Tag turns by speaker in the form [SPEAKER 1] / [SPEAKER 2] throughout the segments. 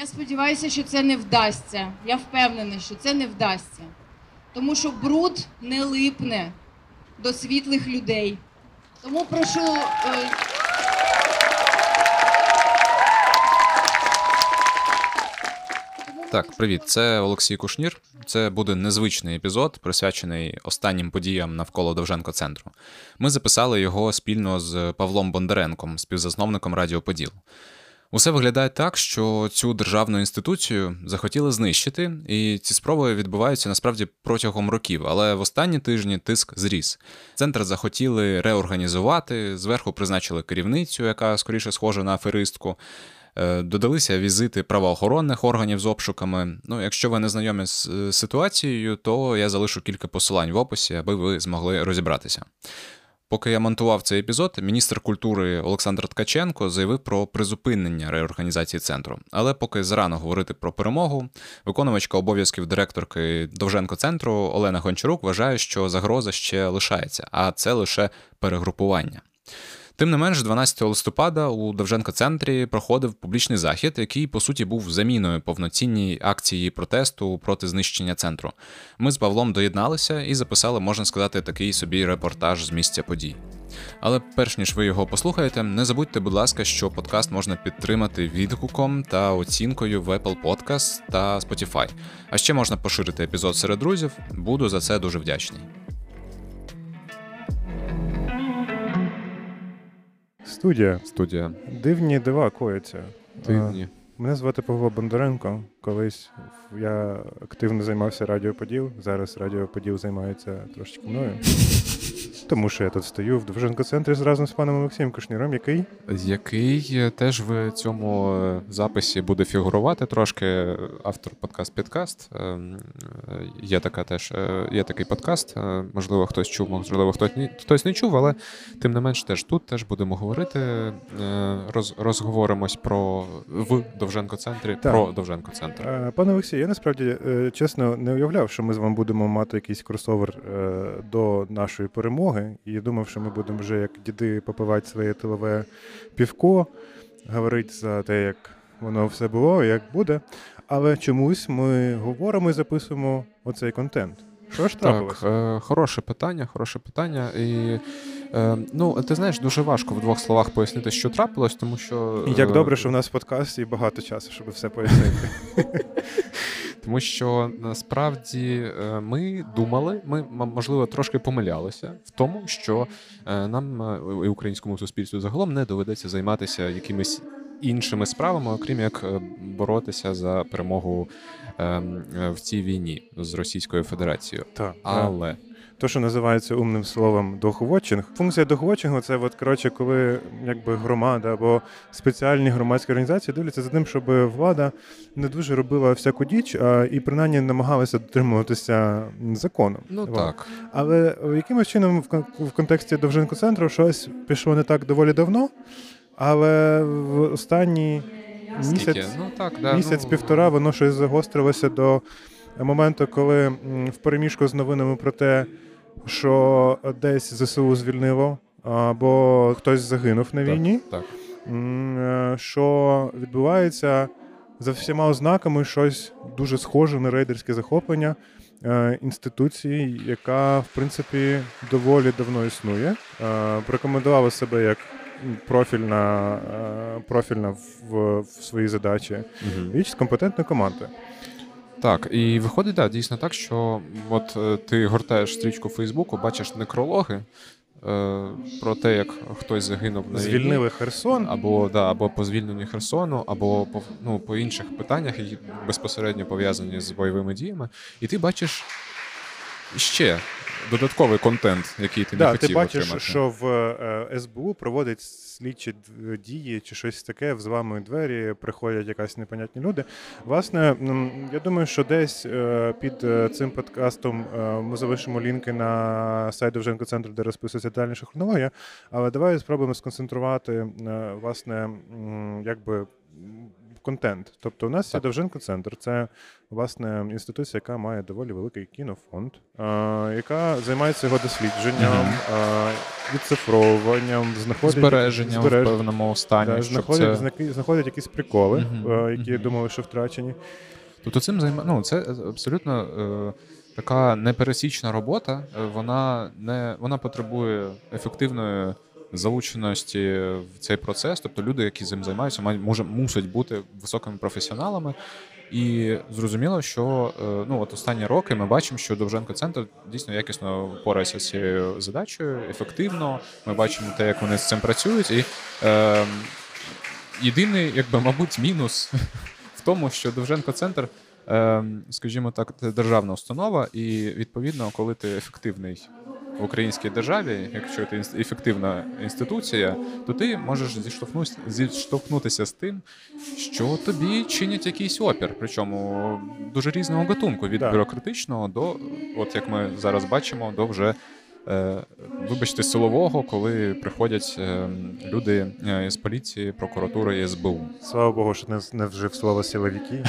[SPEAKER 1] Я сподіваюся, що це не вдасться. Я впевнена, що це не вдасться. Тому що бруд не липне до світлих людей. Тому прошу. е,
[SPEAKER 2] Так, привіт, це Олексій Кушнір. Це буде незвичний епізод, присвячений останнім подіям навколо Довженко центру. Ми записали його спільно з Павлом Бондаренком, співзасновником Радіо Поділ. Усе виглядає так, що цю державну інституцію захотіли знищити, і ці спроби відбуваються насправді протягом років. Але в останні тижні тиск зріс. Центр захотіли реорганізувати, зверху призначили керівницю, яка скоріше схожа на аферистку. Е, Додалися візити правоохоронних органів з обшуками. Ну, якщо ви не знайомі з е, ситуацією, то я залишу кілька посилань в описі, аби ви змогли розібратися. Поки я монтував цей епізод, міністр культури Олександр Ткаченко заявив про призупинення реорганізації центру. Але поки зарано говорити про перемогу, виконувачка обов'язків директорки Довженко центру Олена Гончарук вважає, що загроза ще лишається, а це лише перегрупування. Тим не менш, 12 листопада у Довженко центрі проходив публічний захід, який по суті був заміною повноцінній акції протесту проти знищення центру. Ми з Павлом доєдналися і записали, можна сказати, такий собі репортаж з місця подій. Але перш ніж ви його послухаєте, не забудьте, будь ласка, що подкаст можна підтримати відгуком та оцінкою в Apple Podcast та Spotify. А ще можна поширити епізод серед друзів. Буду за це дуже вдячний.
[SPEAKER 3] Студія.
[SPEAKER 2] Студія
[SPEAKER 3] Дивні дива кояться.
[SPEAKER 2] Дивні.
[SPEAKER 3] Мене звати Павло Бондаренко. Колись я активно займався Радіо Поділ. Зараз Радіо Поділ займається трошечки мною. Тому що я тут стою в Довженко центрі разом з паном Олексієм Кушніром, який
[SPEAKER 2] Який е, теж в цьому е, записі буде фігурувати трошки е, автор подкаст підкаст. Є така теж є такий подкаст. Можливо, хтось чув, можливо, хтось ні, хтось не чув, але тим не менш, теж тут теж будемо говорити. Роз, розговоримось про в Довженко центрі. Про Довженко центр.
[SPEAKER 3] Пане Олексій, я насправді чесно не уявляв, що ми з вами будемо мати якийсь кросовер до нашої перемоги. І я думав, що ми будемо вже як діди попивати своє тилове півко, говорити за те, як воно все було, як буде. Але чомусь ми говоримо і записуємо оцей контент. Що ж
[SPEAKER 2] Так, е, хороше питання, хороше питання. І е, ну, ти знаєш, дуже важко в двох словах пояснити, що трапилось, тому що
[SPEAKER 3] І Як
[SPEAKER 2] е,
[SPEAKER 3] добре, що в нас в подкасті багато часу, щоб все пояснити.
[SPEAKER 2] Тому що насправді е, ми думали, ми можливо трошки помилялися в тому, що е, нам е, і українському суспільству загалом не доведеться займатися якимись іншими справами, окрім як боротися за перемогу ем, в цій війні з Російською Федерацією.
[SPEAKER 3] Так.
[SPEAKER 2] Але
[SPEAKER 3] То, що називається умним словом дохвотчинг. Функція дохвотчингу це от, коротше, коли якби громада або спеціальні громадські організації дивляться за тим, щоб влада не дуже робила всяку діч, а і принаймні намагалася дотримуватися закону.
[SPEAKER 2] ну
[SPEAKER 3] От.
[SPEAKER 2] так.
[SPEAKER 3] Але якимось чином в в контексті Довженко центру щось пішло не так доволі давно. Але в останній місяць
[SPEAKER 2] Ну так, да,
[SPEAKER 3] місяць-півтора воно щось загострилося до моменту, коли в переміжку з новинами про те, що десь ЗСУ звільнило, або хтось загинув на війні,
[SPEAKER 2] Так.
[SPEAKER 3] м, е, що відбувається за всіма ознаками щось дуже схоже на рейдерське захоплення е, інституції, яка в принципі доволі давно існує. Е, Порекомендувала себе як профільна, профільна в, в своїй задачі. Річ з компетентної команди.
[SPEAKER 2] Так, і виходить, да, дійсно так, що от е, ти гортаєш стрічку Фейсбуку, бачиш некрологи е, про те, як хтось загинув на війні.
[SPEAKER 3] Звільнили Херсон.
[SPEAKER 2] Або да, або по звільненню Херсону, або по ну по інших питаннях, які безпосередньо пов'язані з бойовими діями, і ти бачиш ще додатковий контент, який ти не
[SPEAKER 3] Да,
[SPEAKER 2] хотів
[SPEAKER 3] ти бачиш,
[SPEAKER 2] отримати.
[SPEAKER 3] що в е, СБУ проводять слідчі дії чи щось таке, взламують двері, приходять якась непонятні люди. Власне, я думаю, що десь е, під е, цим подкастом ми залишимо лінки на сайт Довженко центру, де розписується детальніша хронологія. Але давай спробуємо сконцентрувати власне, якби. Контент. Тобто, у нас є. Довженко Центр. Це власне інституція, яка має доволі великий кінофонд, яка займається його дослідженням, відцифровуванням, знаходить
[SPEAKER 4] Збереженням в певному стані.
[SPEAKER 3] Да,
[SPEAKER 4] щоб
[SPEAKER 3] знаходять,
[SPEAKER 4] це...
[SPEAKER 3] знаходять якісь приколи, які думали, що втрачені.
[SPEAKER 4] Тобто цим займа... ну, це абсолютно е, така непересічна робота. Е, Вона не вона потребує ефективної залученості в цей процес. Тобто люди, які цим займаються, мають може мусять бути високими професіоналами. І зрозуміло, що е, ну от останні роки ми бачимо, що Довженко центр дійсно якісно впорається з цією задачею, ефективно. Ми бачимо те, як вони з цим працюють. І е, єдиний, якби, мабуть, мінус в тому, що Довженко центр, е, скажімо так, державна установа, і відповідно, коли ти ефективний в українській державі, якщо ти ефективна інституція, то ти можеш зіштовхнутися, з тим, що тобі чинять якийсь опір, причому дуже різного гатунку від бюрократичного до, от як ми зараз бачимо, до вже. Е, Вибачте, силового, коли приходять е, люди е, з поліції, прокуратури і СБУ.
[SPEAKER 3] Слава Богу, що не, не вжив слово силовики,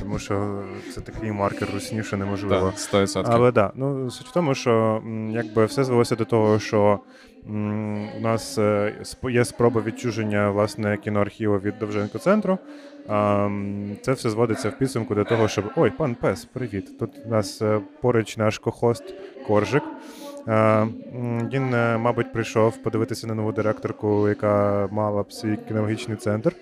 [SPEAKER 3] тому що це такий маркер русні, що неможливо.
[SPEAKER 4] Так, 100%.
[SPEAKER 3] Але да, ну суть в тому, що якби все звелося до того, що у нас є спроба відчуження власне кіноархіву від Довженко центру. Це все зводиться в підсумку до того, щоб ой, пан Пес, привіт. Тут у нас поруч наш кохост Коржик. Е, Він, е, мабуть, прийшов подивитися на нову директорку, яка мала б свій кінологічний центр.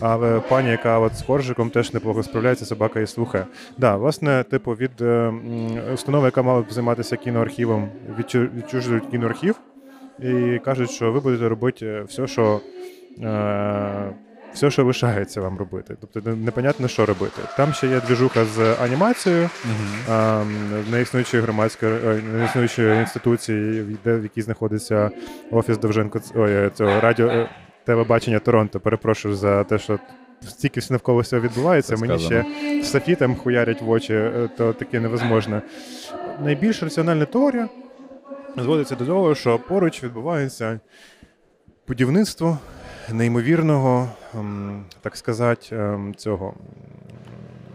[SPEAKER 3] Але пані, яка от з Коржиком теж неплохо справляється, собака і слухає. Да, власне, типу, від е, установи, яка мала б займатися кіноархівом, відчужують кіноархів і кажуть, що ви будете робити все, що. Все, що лишається вам робити. Тобто непонятно, що робити. Там ще є двіжуха з анімацією,
[SPEAKER 4] Мгм.
[SPEAKER 3] а, неіснуючої громадської е, неіснуючої інституції, де в якій знаходиться офіс Довженко ой, е, цього радіо е, телебачення Торонто. Перепрошую за те, що стільки все навколо цього відбувається.
[SPEAKER 4] Це
[SPEAKER 3] Мені
[SPEAKER 4] сказано.
[SPEAKER 3] ще софітом хуярять в очі, то таке невозможно. Найбільш раціональна теорія зводиться до того, що поруч відбувається будівництво неймовірного, ем, так сказати, ем, цього.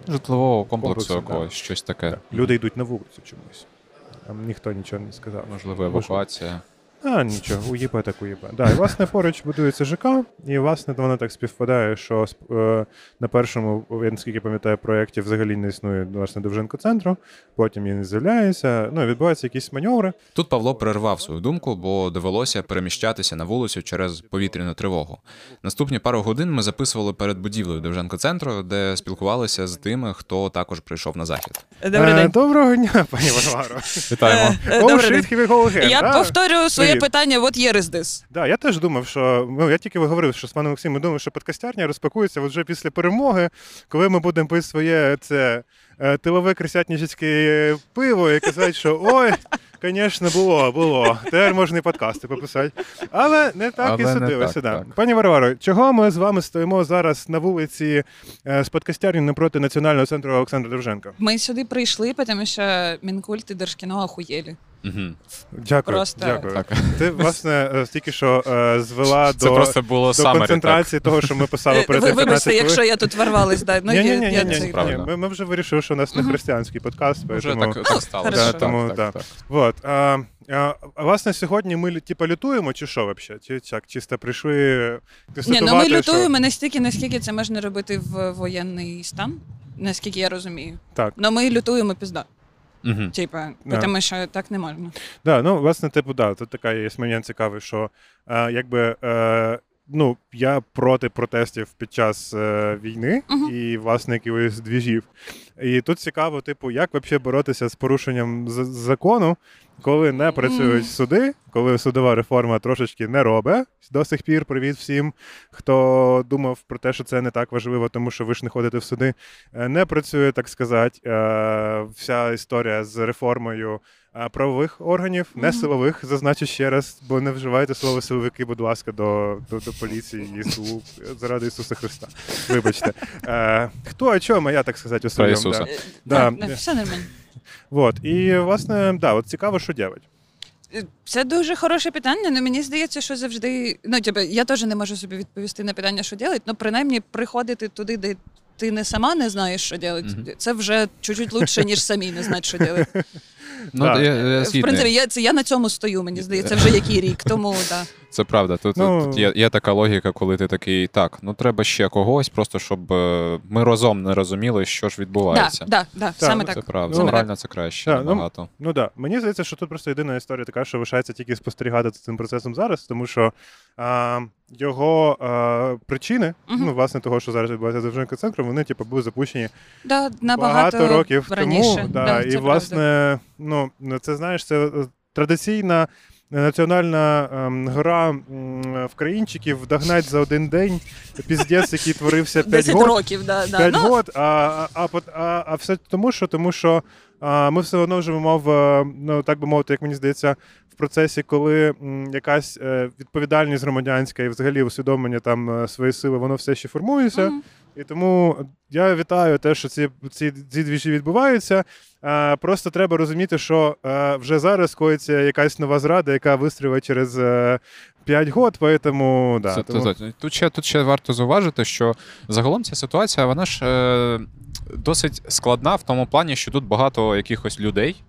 [SPEAKER 4] Житлового комплексу
[SPEAKER 3] Комплексу, да.
[SPEAKER 4] якогось, щось таке.
[SPEAKER 3] Люди йдуть на вулицю чомусь. Там ніхто нічого не сказав.
[SPEAKER 4] Можливо, евакуація.
[SPEAKER 3] А, нічого, уїбе так уїбе. Да, і власне поруч будується ЖК, і власне воно так співпадає, що е, на першому, я наскільки пам'ятаю, проєкті взагалі не існує власне Довженко центру, потім він з'являється. Ну, відбуваються якісь маневри.
[SPEAKER 4] Тут Павло перервав свою думку, бо довелося переміщатися на вулицю через повітряну тривогу. Наступні пару годин ми записували перед будівлею Довженко центру, де спілкувалися з тими, хто також прийшов на захід.
[SPEAKER 5] Добрий
[SPEAKER 3] Е. Доброго дня, пані Варваро.
[SPEAKER 4] Вітаємо.
[SPEAKER 5] Е, е,
[SPEAKER 3] О,
[SPEAKER 5] Добрий день. Я
[SPEAKER 3] да?
[SPEAKER 5] повторюю своє
[SPEAKER 3] Привіт.
[SPEAKER 5] питання: year is this?
[SPEAKER 3] Да, я теж думав, що ну я тільки говорив, що з паном Максимом ми думали, що подкастярня розпакується от вже після перемоги, коли ми будемо пити своє це е, тилове крисятнічське пиво і казати, що ой, звісно, було, було. Тепер можна і подкасти пописати. Але не так і
[SPEAKER 4] Але не
[SPEAKER 3] судилося. да. Пані Варваро, чого ми з вами стоїмо зараз на вулиці е, з подкастярні напроти Національного центру Олександра Довженка?
[SPEAKER 5] Ми сюди прийшли, тому що Мінкульт і Держкіно охуєлі.
[SPEAKER 4] Мгм.
[SPEAKER 3] Дякую.
[SPEAKER 5] Просто-
[SPEAKER 3] дякую.
[SPEAKER 4] Так.
[SPEAKER 3] Ти, власне, е, тільки що е, звела
[SPEAKER 4] Це
[SPEAKER 3] до.
[SPEAKER 4] просто було
[SPEAKER 3] до концентрації того, що ми писали
[SPEAKER 5] Е,
[SPEAKER 3] перед
[SPEAKER 5] Ви вибачте, якщо я тут ворвалась, да. Ну,
[SPEAKER 3] ні, ні, ні,
[SPEAKER 5] я
[SPEAKER 3] ні,
[SPEAKER 5] це-
[SPEAKER 3] ні. Ми, ми вже вирішили, що у нас не християнський подкаст,
[SPEAKER 4] так. Вже
[SPEAKER 3] поэтому...
[SPEAKER 4] так, так сталося.
[SPEAKER 5] Хорошо.
[SPEAKER 4] Так,
[SPEAKER 3] Тому,
[SPEAKER 4] так,
[SPEAKER 3] да.
[SPEAKER 4] так.
[SPEAKER 3] Вот. А, а, власне, сьогодні ми типа лютуємо, чи що взагалі? Чи так, чисто прийшли
[SPEAKER 5] Ні, ну ми
[SPEAKER 3] констатувати, що-
[SPEAKER 5] лютуємо настільки, наскільки це можна робити в воєнний стан, наскільки я розумію.
[SPEAKER 3] Так.
[SPEAKER 5] Ну ми лютуємо пізда.
[SPEAKER 4] Мгм.
[SPEAKER 5] Типа,
[SPEAKER 3] Да.
[SPEAKER 5] тому що так не можна.
[SPEAKER 3] Да, ну, власне, типу, да, тут така є момент цікавий, що е, якби. Е, Ну, я проти протестів під час е, війни
[SPEAKER 5] Мгм.
[SPEAKER 3] і власне якихось двіжів. І тут цікаво, типу, як взагалі боротися з порушенням з- закону, коли не працюють суди, коли судова реформа трошечки не робить. До сих пір привіт всім, хто думав про те, що це не так важливо, тому що ви ж не ходите в суди. Е, Не працює, так сказати, е, вся історія з реформою е, правових органів, не силових, зазначу ще раз, бо не вживайте слово силовики, будь ласка, до, до, до поліції і СУ заради Ісуса Христа. Вибачте. Е, хто о чому, я так сказати, у своєму.
[SPEAKER 4] Ісуса.
[SPEAKER 3] Да.
[SPEAKER 5] Е,
[SPEAKER 3] Да.
[SPEAKER 5] да, Все нормально.
[SPEAKER 3] Вот. І, власне, да, от цікаво, що делать.
[SPEAKER 5] Це дуже хороше питання. але мені здається, що завжди. Ну, типу, я теж не можу собі відповісти на питання, що ділять, але принаймні приходити туди, де ти не сама не знаєш, що робити,
[SPEAKER 4] Мгм.
[SPEAKER 5] це вже чуть-чуть лучше, ніж самі не знати, що робити.
[SPEAKER 4] Ну,
[SPEAKER 3] Да.
[SPEAKER 4] я, я
[SPEAKER 5] В принципі, я, це я на цьому стою, мені здається, вже який рік, тому так.
[SPEAKER 4] Це правда. Тут,
[SPEAKER 3] Ну-
[SPEAKER 4] тут є, є така логіка, коли ти такий, так, ну треба ще когось, просто щоб е, ми разом не розуміли, що ж
[SPEAKER 5] Да,
[SPEAKER 4] відбувається.
[SPEAKER 5] да, да,
[SPEAKER 3] Так,
[SPEAKER 5] саме
[SPEAKER 4] Це
[SPEAKER 5] так.
[SPEAKER 4] правда.
[SPEAKER 3] Ну,
[SPEAKER 4] Морально це краще
[SPEAKER 3] Так, ну,
[SPEAKER 4] набагато.
[SPEAKER 3] Ну так. Мені здається, що тут просто єдина історія така, що лишається тільки спостерігати за цим процесом зараз, тому що а, його а, причини,
[SPEAKER 5] Мгм.
[SPEAKER 3] ну, власне, того, що зараз відбувається з Довженко центром, вони типу, були запущені
[SPEAKER 5] Да, набагато
[SPEAKER 3] багато років
[SPEAKER 5] раніше.
[SPEAKER 3] тому. Да,
[SPEAKER 5] Да,
[SPEAKER 3] і,
[SPEAKER 5] це
[SPEAKER 3] власне, ну, це знаєш, це е, традиційна. Національна ем, гра м, в країнчиків догнать за один день піздець, який творився 5
[SPEAKER 5] 10
[SPEAKER 3] років.
[SPEAKER 5] років, да, да.
[SPEAKER 3] 5
[SPEAKER 5] Ну,
[SPEAKER 3] год, а, а, а, а, а все тому, що тому що а, ми все одно живемо в, е, ну так би мовити, як мені здається, в процесі, коли якась е, відповідальність громадянська і взагалі усвідомлення там е, своєї сили, воно все ще формується.
[SPEAKER 5] мгм.
[SPEAKER 3] І тому я вітаю те, що ці, ці, ці двіжі відбуваються. Е, просто треба розуміти, що е, вже зараз коїться якась нова зрада, яка вистрілить через е, 5 год, поэтому, да,
[SPEAKER 4] Це-
[SPEAKER 3] тому...
[SPEAKER 4] це- це- Тут ще тут ще варто зауважити, що загалом ця ситуація, вона ж е, досить складна в тому плані, що тут багато якихось людей.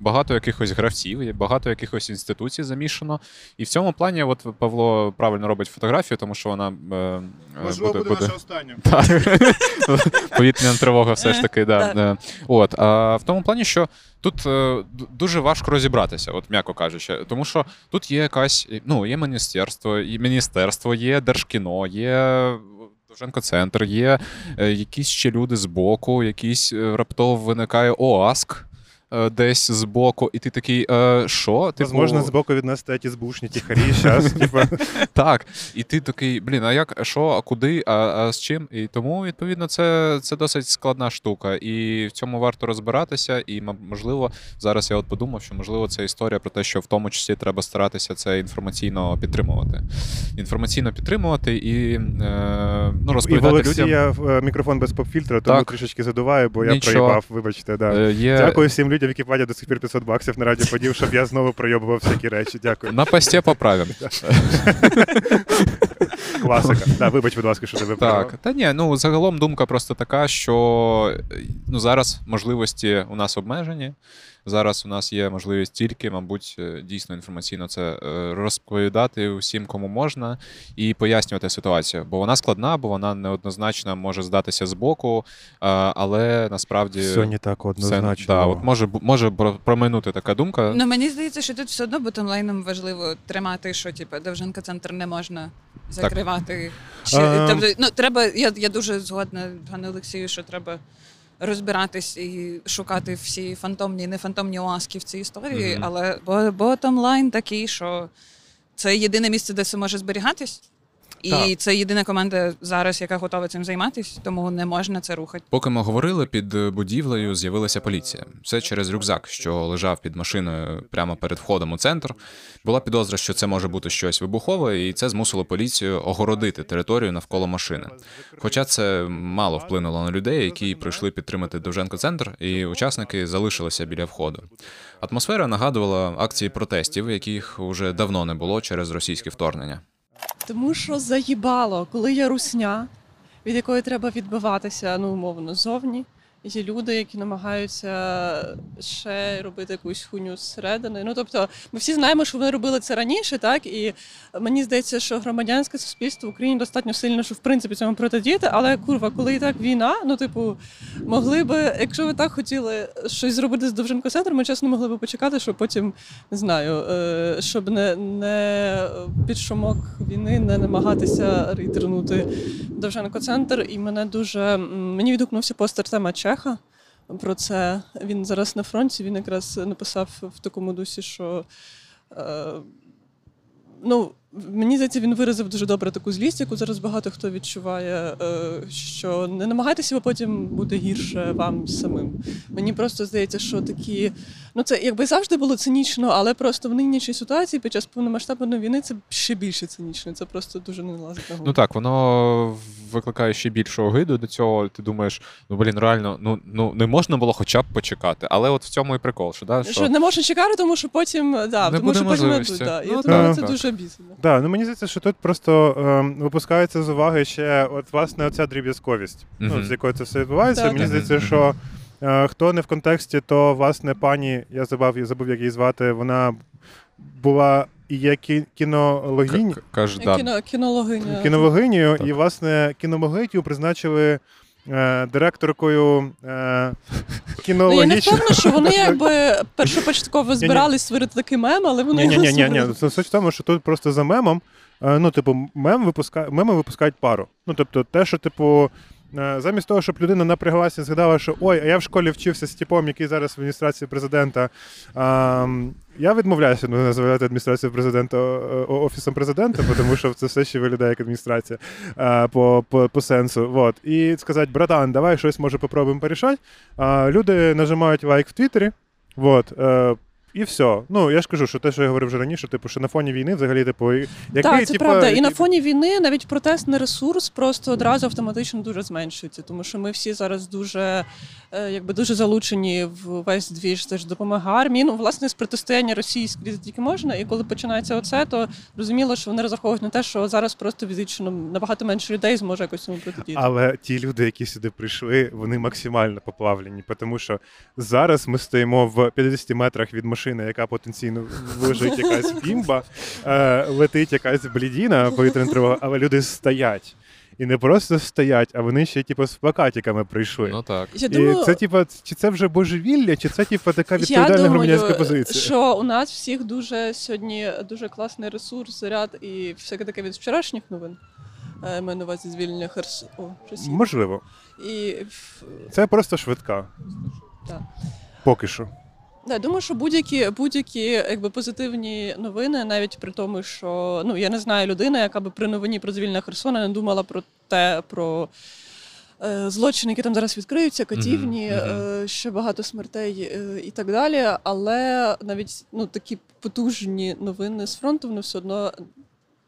[SPEAKER 4] Багато якихось гравців, є багато якихось інституцій замішано. І в цьому плані, от Павло правильно робить фотографію, тому що вона е, е,
[SPEAKER 3] Можливо, буде, наша остання.
[SPEAKER 4] Повітряна тривога все ж таки, да. От, а в тому плані, що тут е, дуже важко розібратися, от м'яко кажучи, тому що тут є якась, ну, є міністерство, і міністерство, є Держкіно, є. Довженко центр, є е, якісь ще люди з боку, якийсь е, раптово виникає ОАСК десь з боку, і ти такий, е, що? Типу,
[SPEAKER 3] Возможно, збоку від нас стоять ізбушні тихарі, зараз,
[SPEAKER 4] так, і ти такий, блін, а як, а що, а куди, а, а з чим? І тому, відповідно, це, це досить складна штука. І в цьому варто розбиратися. І можливо, зараз я от подумав, що можливо це історія про те, що в тому числі треба старатися це інформаційно підтримувати. Інформаційно підтримувати і е, ну,
[SPEAKER 3] І в
[SPEAKER 4] розповідати людям.
[SPEAKER 3] Олексія е, мікрофон без поп-фільтру, тому
[SPEAKER 4] Так.
[SPEAKER 3] трішечки задуваю, бо я
[SPEAKER 4] Нічого.
[SPEAKER 3] проїбав, вибачте. Да.
[SPEAKER 4] е, Є...
[SPEAKER 3] Дякую всім людям, які платять до сих пір 500 баксів на радіо подів, щоб я знову пройобував всякі речі. Дякую.
[SPEAKER 4] На пості поправимо.
[SPEAKER 3] Класика. Да, вибач, будь ласка, що тебе
[SPEAKER 4] Так, та ні, ну загалом думка просто така, що ну, зараз можливості у нас обмежені. Зараз у нас є можливість тільки, мабуть, е, дійсно інформаційно це е, розповідати усім, кому можна, і пояснювати ситуацію. Бо вона складна, бо вона неоднозначно може здатися збоку, е, але насправді
[SPEAKER 3] Все не так однозначно.
[SPEAKER 4] да, от може, може проминути така думка.
[SPEAKER 5] Ну мені здається, що тут все одно ботомлайном важливо тримати, що типу, Довженко центр не можна закривати. Ще,
[SPEAKER 3] Ем.
[SPEAKER 5] тобто, ну, треба, я, я дуже згодна, пане Олексію, що треба розбиратись і шукати всі фантомні і нефантомні оаски в цій історії,
[SPEAKER 4] Мгм.
[SPEAKER 5] але ботомлайн такий, що це єдине місце, де це може зберігатись. І
[SPEAKER 3] Так.
[SPEAKER 5] це єдина команда зараз, яка готова цим займатися, тому не можна це рухати.
[SPEAKER 4] Поки ми говорили, під будівлею з'явилася поліція. Все через рюкзак, що лежав під машиною прямо перед входом у центр. Була підозра, що це може бути щось вибухове, і це змусило поліцію огородити територію навколо машини. Хоча це мало вплинуло на людей, які прийшли підтримати Довженко центр, і учасники залишилися біля входу. Атмосфера нагадувала акції протестів, яких уже давно не було через російське вторгнення.
[SPEAKER 6] Тому що заїбало, коли є русня, від якої треба відбиватися, ну, умовно, ззовні. Є люди, які намагаються ще робити якусь хуйню зсередини. Ну тобто, ми всі знаємо, що вони робили це раніше, так і мені здається, що громадянське суспільство в Україні достатньо сильно, що в принципі цьому протидіяти. Але курва, коли і так війна, ну типу, могли би, якщо ви так хотіли щось зробити з Довженко центром, ми чесно могли би почекати, щоб потім не знаю, е, щоб не, не під шумок війни не намагатися рейдернути Довженко центр. І мене дуже мені відгукнувся постер тема Чеха. Про це він зараз на фронті. Він якраз написав в такому дусі, що е, ну, Мені здається, він виразив дуже добре таку злість, яку зараз багато хто відчуває, е, що не намагайтеся, бо потім буде гірше вам самим. Мені просто здається, що такі, ну це якби завжди було цинічно, але просто в нинішній ситуації під час повномасштабної війни це ще більше цинічно. Це просто дуже не налазить на голову.
[SPEAKER 4] Ну так, воно викликає ще більшу огиду до цього. Ти думаєш, ну блін, реально, ну ну не можна було хоча б почекати. Але от в цьому і прикол, що да,
[SPEAKER 6] Що
[SPEAKER 4] що
[SPEAKER 6] не можна чекати, тому що потім да,
[SPEAKER 4] Не
[SPEAKER 6] тому що потім йдуть, да. І
[SPEAKER 4] Ну,
[SPEAKER 6] тому
[SPEAKER 3] так.
[SPEAKER 6] це
[SPEAKER 4] Так.
[SPEAKER 6] дуже бісено.
[SPEAKER 3] Да, ну мені здається, що тут просто ем, випускається з уваги ще от власне оця дріб'язковість, ну, з якою це все відбувається.
[SPEAKER 6] Так.
[SPEAKER 3] Мені здається, що е, хто не в контексті, то власне пані, я забув, я забув, як її звати, вона була і є кі- кінологінь,
[SPEAKER 4] к-.
[SPEAKER 6] Кіно, кінологиня.
[SPEAKER 3] кінологинею,
[SPEAKER 4] Так.
[SPEAKER 3] і власне кінологиню призначили директоркою е,
[SPEAKER 6] Ну, я не
[SPEAKER 3] певно,
[SPEAKER 6] впевнена, що вони якби першопочатково збирались створити такий мем, але вони
[SPEAKER 3] Ні, ні, ні, ні, Суть в тому, що тут просто за мемом. е, Ну, типу, мем випуска... меми випускають пару. Ну, тобто, те, що, типу, е, замість того, щоб людина напряглася згадала, що ой, а я в школі вчився з типом, який зараз в адміністрації президента. я відмовляюся ну, називати адміністрацію президента е, офісом президента, тому що це все ще виглядає як адміністрація е, по, по, по сенсу. Вот. І сказати, братан, давай щось може попробуємо порішати. Люди нажимають лайк в Твіттері. Вот, е, і все. Ну, я ж кажу, що те, що я говорив вже раніше, типу, що на фоні війни, взагалі, типу, який,
[SPEAKER 6] Так, це
[SPEAKER 3] типу,
[SPEAKER 6] правда. І на фоні війни навіть протестний ресурс просто одразу автоматично дуже зменшується, тому що ми всі зараз дуже, е, якби дуже залучені в весь двіж теж допомога армії. Ну, власне, з протистояння Росії скрізь тільки можна. І коли починається оце, то зрозуміло, що вони розраховують на те, що зараз просто фізично набагато менше людей зможе якось цьому протидіяти.
[SPEAKER 3] Але ті люди, які сюди прийшли, вони максимально поплавлені, тому що зараз ми стоїмо в 50 метрах від машини, яка потенційно лежить якась бімба, е, летить якась блідіна, повітряна тривога, але люди стоять. І не просто стоять, а вони ще типу з плакатиками прийшли.
[SPEAKER 4] Ну так.
[SPEAKER 6] Я
[SPEAKER 3] І це, типу, чи це вже божевілля, чи це типу така відповідальна громадянська позиція?
[SPEAKER 6] що у нас всіх дуже сьогодні дуже класний ресурс, заряд і всяке таке від вчорашніх новин. Е, Маю на увазі звільнення Херс... О, Росії.
[SPEAKER 3] Можливо.
[SPEAKER 6] І
[SPEAKER 3] Це просто швидка.
[SPEAKER 6] Так.
[SPEAKER 3] Поки що.
[SPEAKER 6] Да, я думаю, що будь-які будь-які якби позитивні новини, навіть при тому, що ну я не знаю людина, яка би при новині про звільнення Херсона не думала про те, про е, злочини, які там зараз відкриються, катівні,
[SPEAKER 4] Мгм, мгм.
[SPEAKER 6] е, ще багато смертей е, і так далі. Але навіть ну такі потужні новини з фронту вони все одно.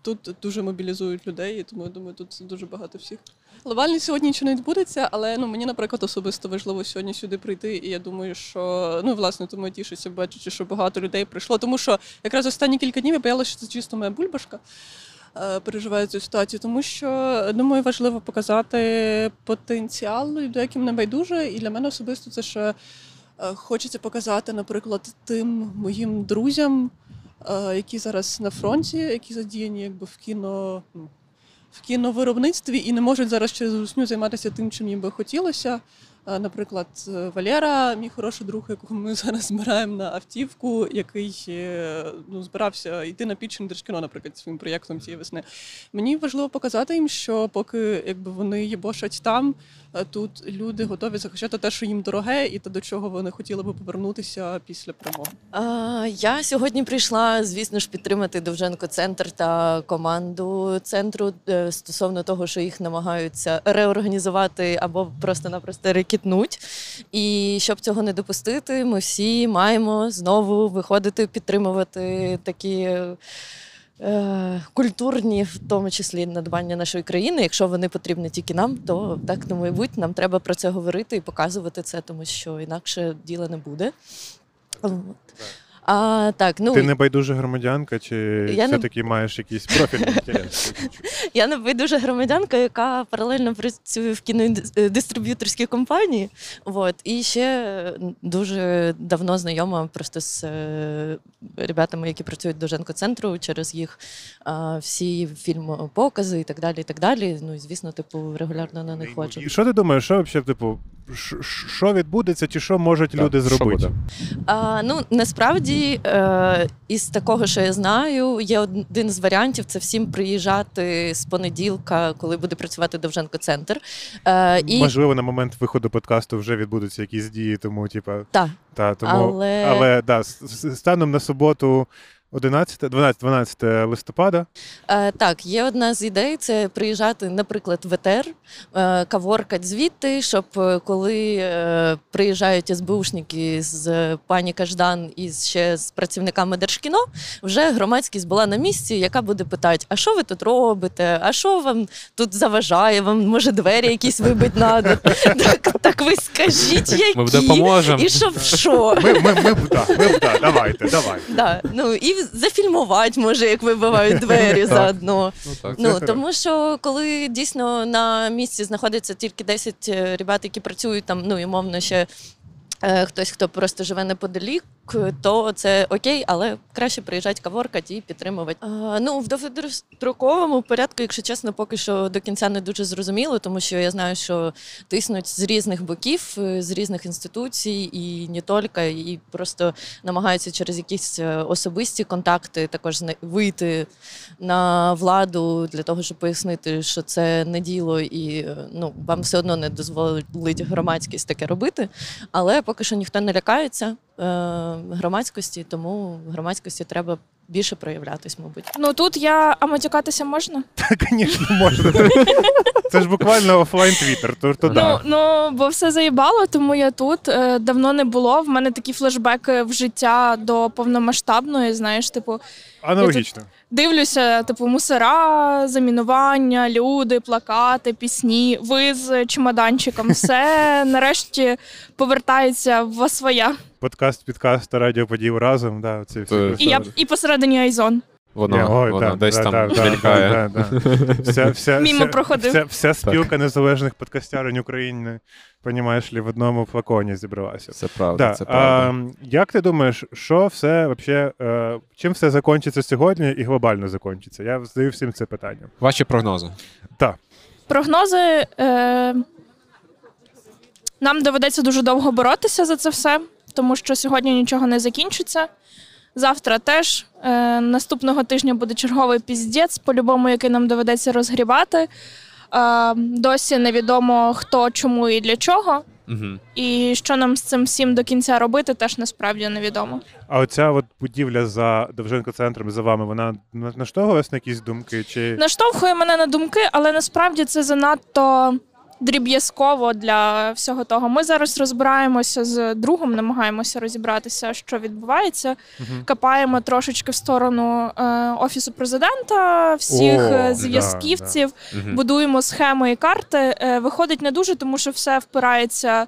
[SPEAKER 6] Тут дуже мобілізують людей, і тому я думаю, тут дуже багато всіх. Глобально сьогодні нічого не відбудеться, але ну мені, наприклад, особисто важливо сьогодні сюди прийти. І я думаю, що ну власне тому я тішуся, бачачи, що багато людей прийшло. Тому що якраз останні кілька днів я боялася, що це чисто моя бульбашка. е, Переживає цю ситуацію, тому що думаю, важливо показати потенціал людей, яким не байдуже. І для мене особисто це ще е, хочеться показати, наприклад, тим моїм друзям, е, які зараз на фронті, які задіяні якби в кіно. В кіновиробництві і не можуть зараз через русню займатися тим, чим їм би хотілося. Е, Наприклад, е, Валера, мій хороший друг, якого ми зараз збираємо на автівку, який е, ну, збирався йти на пітчинг Держкіно, наприклад, своїм проєктом цієї весни. Мені важливо показати їм, що поки якби вони їбошать там, тут люди готові захищати те, що їм дороге, і те, до чого вони хотіли би повернутися після перемоги.
[SPEAKER 7] А, Я сьогодні прийшла, звісно ж, підтримати Довженко Центр та команду центру стосовно того, що їх намагаються реорганізувати або просто-напросто рекітнуть. І щоб цього не допустити, ми всі маємо знову виходити підтримувати такі. е, Культурні, в тому числі надбання нашої країни. Якщо вони потрібні тільки нам, то так тому і. Нам треба про це говорити і показувати це, тому що інакше діла не буде. От. А, так, ну
[SPEAKER 3] Ти не байдужа громадянка, чи
[SPEAKER 7] Я не-
[SPEAKER 3] все-таки маєш якийсь профільний інтерес?
[SPEAKER 7] я не байдужа громадянка, яка паралельно працює в кінодистриб'юторській компанії. От, і ще е, дуже давно знайома просто з е, ребятами, які працюють до Женко центру через їх а, всі фільмопокази і так далі. І так далі. Ну і звісно, типу, регулярно на них ходжу.
[SPEAKER 3] І що ти думаєш, що взагалі, типу, ш- що відбудеться, чи що можуть
[SPEAKER 4] Так,
[SPEAKER 3] люди зробити?
[SPEAKER 7] А, ну насправді е, із такого, що я знаю, є один з варіантів це всім приїжджати з понеділка, коли буде працювати Довженко центр. Е, і
[SPEAKER 3] Можливо, на момент виходу подкасту вже відбудуться якісь дії, тому, типа,
[SPEAKER 7] та,
[SPEAKER 3] та, тому,
[SPEAKER 7] але,
[SPEAKER 3] але да, станом на суботу 11, 12, 12 листопада.
[SPEAKER 7] Е, так, є одна з ідей це приїжджати, наприклад, в ЕТР, е, каворкать звідти, щоб е, коли е, приїжджають СБУшники з пані Каждан і ще з працівниками Держкіно, вже громадськість була на місці, яка буде питати: а що ви тут робите? А що вам тут заважає? Вам може двері якісь вибить надо? Так, так ви скажіть, які
[SPEAKER 4] Ми допоможемо.
[SPEAKER 7] і щоб що?
[SPEAKER 3] Ми, ми, ми, да, ми, да, давайте, давайте.
[SPEAKER 7] Да, ну і зафільмувати може, як вибивають двері заодно.
[SPEAKER 4] Ну.
[SPEAKER 7] Ну тому що коли дійсно на місці знаходиться тільки 10 е, ребят, які працюють там, ну і мовно ще. е, Хтось, хто просто живе неподалік, то це окей, але краще приїжджати каворкати і підтримувати. А, ну в довгостроковому порядку, якщо чесно, поки що до кінця не дуже зрозуміло, тому що я знаю, що тиснуть з різних боків, е, з різних інституцій, і не тільки, і просто намагаються через якісь е, особисті контакти також вийти на владу для того, щоб пояснити, що це не діло, і е, ну вам все одно не дозволить громадськість таке робити. Але поки що ніхто не лякається е, громадськості, тому громадськості треба більше проявлятись, мабуть.
[SPEAKER 8] Ну тут я а матюкатися можна?
[SPEAKER 3] Звісно, можна. Це ж буквально офлайн твіттер,
[SPEAKER 8] Ну,
[SPEAKER 3] да.
[SPEAKER 8] ну бо все заїбало, тому я тут Е, давно не було. В мене такі флешбеки в життя до повномасштабної. Знаєш, типу,
[SPEAKER 3] Аналогічно.
[SPEAKER 8] дивлюся, типу, мусора, замінування, люди, плакати, пісні. Ви з чемоданчиком. Все нарешті повертається в своя.
[SPEAKER 3] Подкаст, підкаст та радіо подів разом. Да, ці всі
[SPEAKER 4] Е,
[SPEAKER 8] І я і посередині Айзон.
[SPEAKER 4] Воно,
[SPEAKER 3] Ні, ой,
[SPEAKER 4] воно
[SPEAKER 3] да,
[SPEAKER 4] десь
[SPEAKER 3] да,
[SPEAKER 4] там
[SPEAKER 3] да,
[SPEAKER 4] мелькає.
[SPEAKER 3] да, да, да. Вся, вся,
[SPEAKER 8] Мімо
[SPEAKER 3] вся,
[SPEAKER 8] проходив.
[SPEAKER 3] Вся, вся спілка незалежних подкастярень України, понімаєш ли, в одному флаконі зібралася.
[SPEAKER 4] Це правда,
[SPEAKER 3] Да.
[SPEAKER 4] це правда.
[SPEAKER 3] А, як ти думаєш, що все вообще, е, чим все закінчиться сьогодні і глобально закінчиться? Я задаю всім це питання.
[SPEAKER 4] Ваші прогнози.
[SPEAKER 8] Прогнози. Е... Нам доведеться дуже довго боротися за це все, тому що сьогодні нічого не закінчиться. Завтра теж. Е... Наступного тижня буде черговий піздець, по-любому, який нам доведеться розгрібати. Е... Досі невідомо хто, чому і для чого.
[SPEAKER 4] Угу.
[SPEAKER 8] І що нам з цим всім до кінця робити, теж насправді невідомо.
[SPEAKER 3] А оця от будівля за Довженко центром за вами, вона наштовхує вас на якісь думки? Чи
[SPEAKER 8] Наштовхує мене на думки, але насправді це занадто дріб'язково для всього того. Ми зараз розбираємося з другом, намагаємося розібратися, що відбувається. Копаємо трошечки в сторону е, офісу президента, всіх
[SPEAKER 3] О,
[SPEAKER 8] е,
[SPEAKER 3] да,
[SPEAKER 8] зв'язківців,
[SPEAKER 4] Угу.
[SPEAKER 8] будуємо схеми і карти. Е, виходить не дуже, тому що все впирається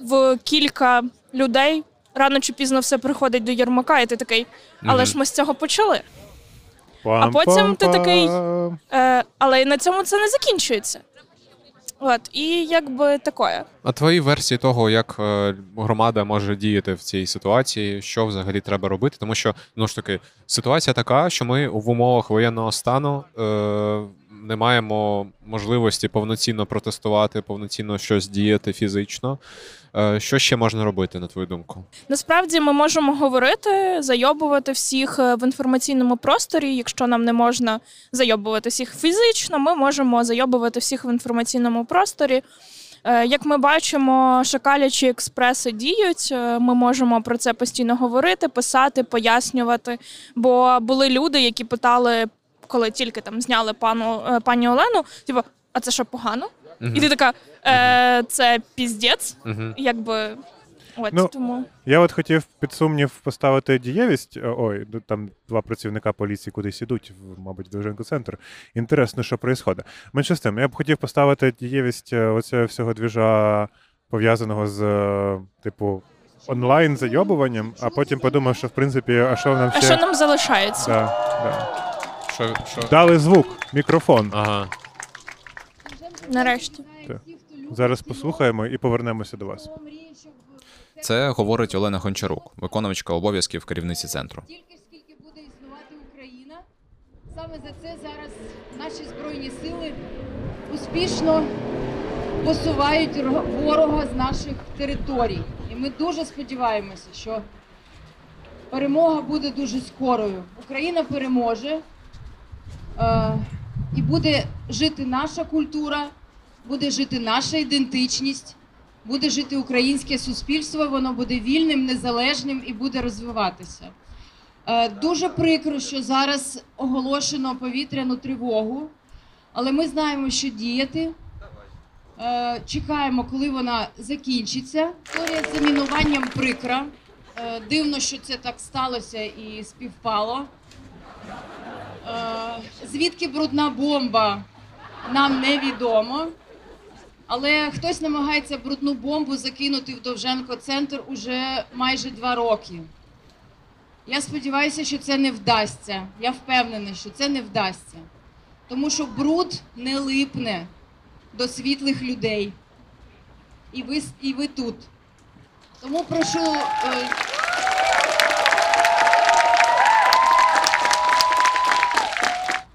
[SPEAKER 8] в кілька людей. Рано чи пізно все приходить до Єрмака, і ти такий, але ж ми з цього почали. А потім ти такий- Е, але і на цьому це не закінчується. От, і якби таке.
[SPEAKER 4] А твої версії того, як е, громада може діяти в цій ситуації, що взагалі треба робити? Тому що ну ж таки ситуація така, що ми в умовах воєнного стану е, не маємо можливості повноцінно протестувати, повноцінно щось діяти фізично. Е, що ще можна робити, на твою думку?
[SPEAKER 8] Насправді ми можемо говорити, зайобувати всіх е, в інформаційному просторі. Якщо нам не можна зайобувати всіх фізично, ми можемо зайобувати всіх в інформаційному просторі. Е, Як ми бачимо, шакалячі експреси діють. Ми можемо про це постійно говорити, писати, пояснювати. Бо були люди, які питали, коли тільки там зняли пану е, пані Олену, типу, а це що погано? І ти така, е, це піздець,
[SPEAKER 4] Угу.
[SPEAKER 8] якби. От
[SPEAKER 3] Ну,
[SPEAKER 8] тому.
[SPEAKER 3] Я от хотів під сумнів поставити дієвість. Е, Ой, там два працівника поліції кудись ідуть, в, мабуть, в Довженко центр. Інтересно, що відбувається. Менше з тим, я б хотів поставити дієвість е, оцього всього двіжа, пов'язаного з, типу, онлайн зайобуванням, а потім подумав, що в принципі, а що нам
[SPEAKER 8] А що нам залишається?
[SPEAKER 3] Да, да.
[SPEAKER 4] Що, що?
[SPEAKER 3] Дали звук, мікрофон.
[SPEAKER 4] Ага.
[SPEAKER 8] Нарешті.
[SPEAKER 3] Зараз послухаємо і повернемося до вас.
[SPEAKER 2] Це говорить Олена Гончарук, виконувачка обов'язків керівниці центру.
[SPEAKER 1] Тільки скільки буде існувати Україна, саме за це зараз наші збройні сили успішно посувають ворога з наших територій. І ми дуже сподіваємося, що перемога буде дуже скорою. Україна переможе і буде жити наша культура, буде жити наша ідентичність, буде жити українське суспільство, воно буде вільним, незалежним і буде розвиватися. Е, Дуже прикро, що зараз оголошено повітряну тривогу, але ми знаємо, що діяти. Е, Чекаємо, коли вона закінчиться. Історія з замінуванням прикра. Е, Дивно, що це так сталося і співпало. Е, Звідки брудна бомба, нам невідомо. Але хтось намагається брудну бомбу закинути в Довженко центр уже майже два роки. Я сподіваюся, що це не вдасться. Я впевнена, що це не вдасться. Тому що бруд не липне до світлих людей. І ви, і ви тут. Тому прошу.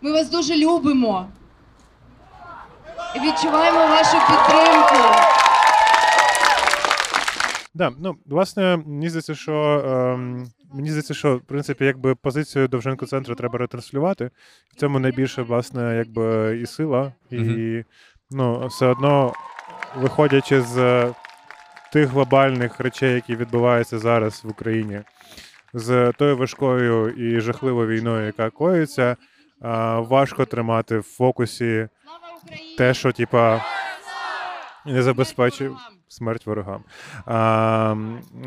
[SPEAKER 1] Ми вас дуже любимо. І відчуваємо вашу підтримку.
[SPEAKER 3] Да, ну власне, мені здається, що ем, мені здається, що в принципі, якби позицію Довженко центру треба ретранслювати. В цьому найбільше, власне, якби і сила, і
[SPEAKER 2] Мгм.
[SPEAKER 3] ну, все одно, виходячи з тих глобальних речей, які відбуваються зараз в Україні, з тою важкою і жахливою війною, яка коїться, важко тримати в фокусі те, що типа не забезпечує
[SPEAKER 1] Смерть ворогам!
[SPEAKER 3] А,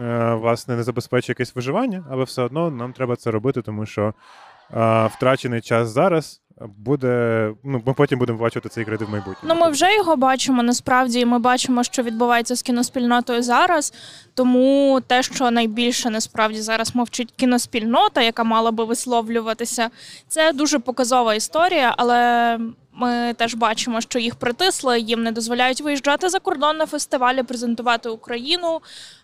[SPEAKER 3] е, власне, не забезпечує якесь виживання, але все одно нам треба це робити, тому що а, втрачений час зараз буде. Ну, ми потім будемо бачити цей кредит в майбутньому.
[SPEAKER 8] Ну, ми вже його бачимо насправді, ми бачимо, що відбувається з кіноспільнотою зараз. Тому те, що найбільше насправді зараз мовчить кіноспільнота, яка мала би висловлюватися, це дуже показова історія, але. Ми теж бачимо, що їх притисли, їм не дозволяють виїжджати за кордон на фестивалі, презентувати Україну.